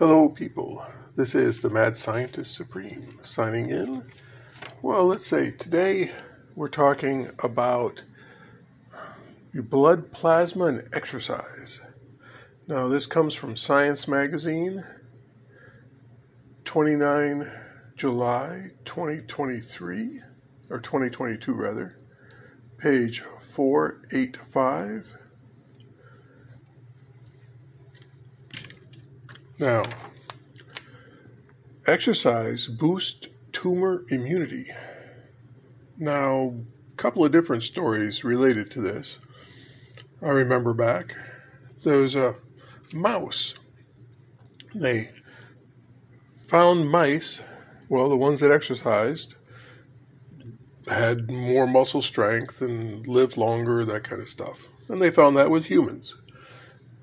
Hello, people. This is the Mad Scientist Supreme signing in. Well, let's say today we're talking about your blood plasma and exercise. Now, this comes from Science Magazine, 29 July 2023, or 2022 rather, page 485. Now, exercise boosts tumor immunity. Now, a couple of different stories related to this. I remember back, there was a mouse. They found mice, well, the ones that exercised, had more muscle strength and lived longer, that kind of stuff. And they found that with humans.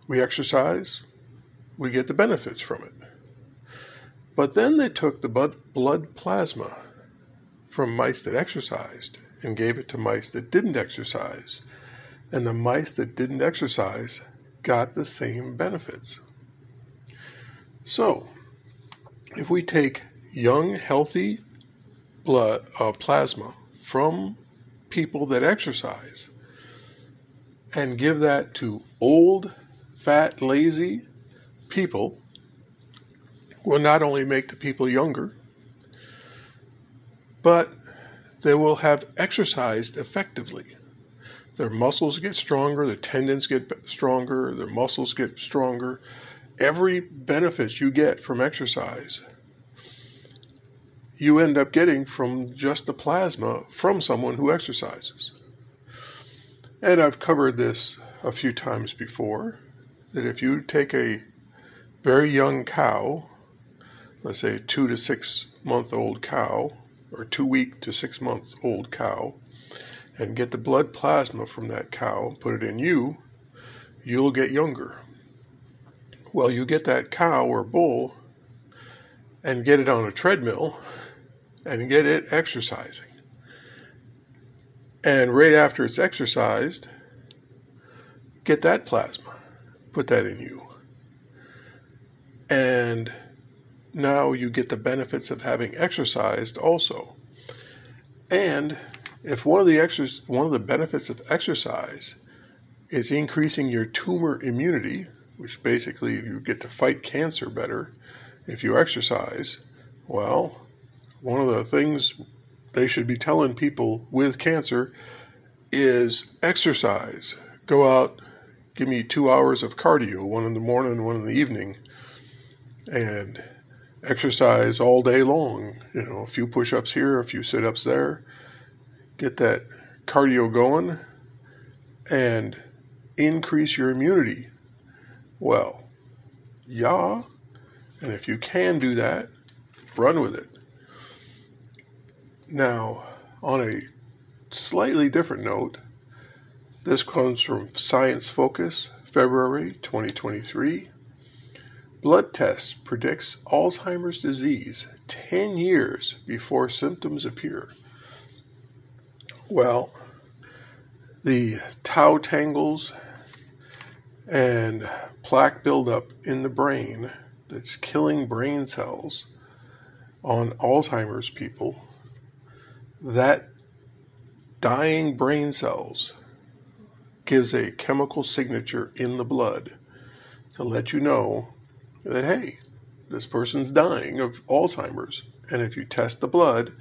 We exercise, we get the benefits from it. But then they took the blood plasma from mice that exercised and gave it to mice that didn't exercise. And the mice that didn't exercise got the same benefits. So, if we take young, healthy blood uh, plasma from people that exercise and give that to old, fat, lazy, people will not only make the people younger, but they will have exercised effectively. Their muscles get stronger, their tendons get stronger, their muscles get stronger. Every benefit you get from exercise, you end up getting from just the plasma from someone who exercises. And I've covered this a few times before that if you take a very young cow, let's say two to six month old cow, or two week to six months old cow, and get the blood plasma from that cow and put it in you, you'll get younger. Well, you get that cow or bull and get it on a treadmill and get it exercising. And right after it's exercised, get that plasma, put that in you and now you get the benefits of having exercised also. And if one of the one of the benefits of exercise is increasing your tumor immunity, which basically you get to fight cancer better if you exercise, well, one of the things they should be telling people with cancer is exercise. Go out, give me two hours of cardio, one in the morning, one in the evening, and exercise all day long. You know, a few push ups here, a few sit ups there. Get that cardio going and increase your immunity. Well, yeah. And if you can do that, run with it. Now, on a slightly different note, this comes from Science Focus, February 2023. Blood test predicts Alzheimer's disease 10 years before symptoms appear. Well, the tau tangles and plaque buildup in the brain that's killing brain cells on Alzheimer's people, that dying brain cells gives a chemical signature in the blood to let you know that, hey, this person's dying of Alzheimer's. And if you test the blood,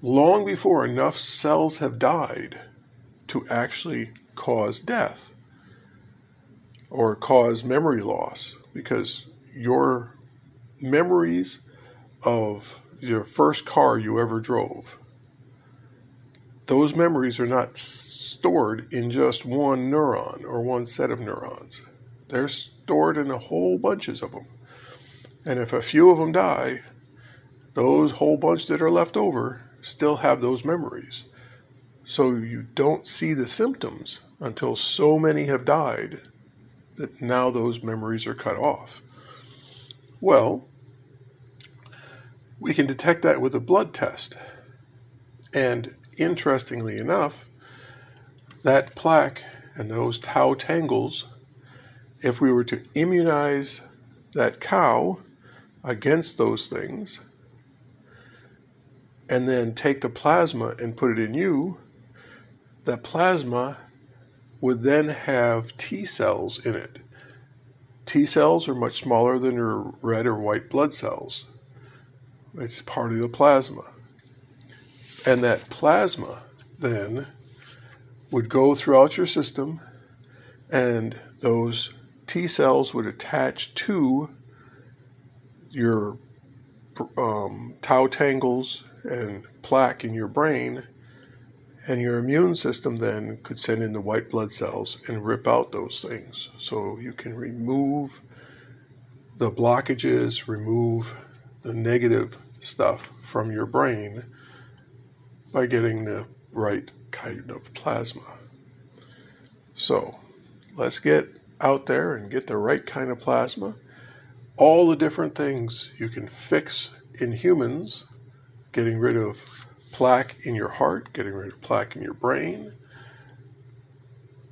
long before enough cells have died to actually cause death or cause memory loss, because your memories of your first car you ever drove, those memories are not stored in just one neuron or one set of neurons. They're stored in a whole bunches of them. And if a few of them die, those whole bunch that are left over still have those memories. So you don't see the symptoms until so many have died that now those memories are cut off. Well, we can detect that with a blood test. And interestingly enough, that plaque and those tau tangles if we were to immunize that cow against those things and then take the plasma and put it in you, that plasma would then have T cells in it. T cells are much smaller than your red or white blood cells. It's part of the plasma. And that plasma then would go throughout your system, and those T cells would attach to your um, tau tangles and plaque in your brain, and your immune system then could send in the white blood cells and rip out those things. So you can remove the blockages, remove the negative stuff from your brain by getting the right kind of plasma. So let's get out there and get the right kind of plasma. All the different things you can fix in humans, getting rid of plaque in your heart, getting rid of plaque in your brain,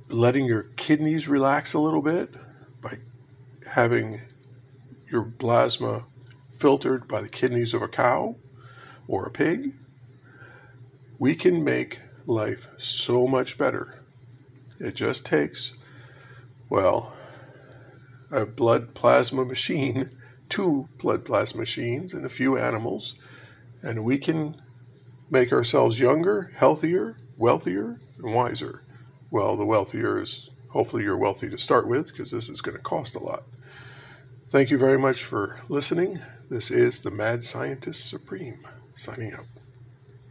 letting your kidneys relax a little bit by having your plasma filtered by the kidneys of a cow or a pig, we can make life so much better. It just takes, well, a blood plasma machine, two blood plasma machines, and a few animals, and we can make ourselves younger, healthier, wealthier, and wiser. Well, the wealthier is hopefully you're wealthy to start with because this is going to cost a lot. Thank you very much for listening. This is the Mad Scientist Supreme signing out.